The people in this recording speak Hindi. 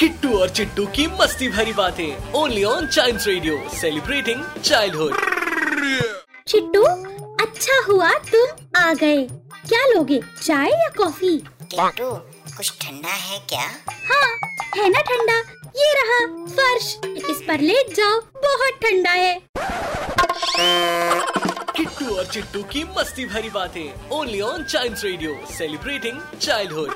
किट्टू और चिट्टू की मस्ती भरी बातें। Only on child radio celebrating childhood Chittu अच्छा हुआ तुम आ गए। क्या लोगे चाय या कॉफ़ी? किट्टू कुछ ठंडा है क्या? हाँ है ना ठंडा। ये रहा फर्श। इस पर लेट जाओ बहुत ठंडा है। किट्टू और चिट्टू की मस्ती भरी बातें। Only on child radio celebrating childhood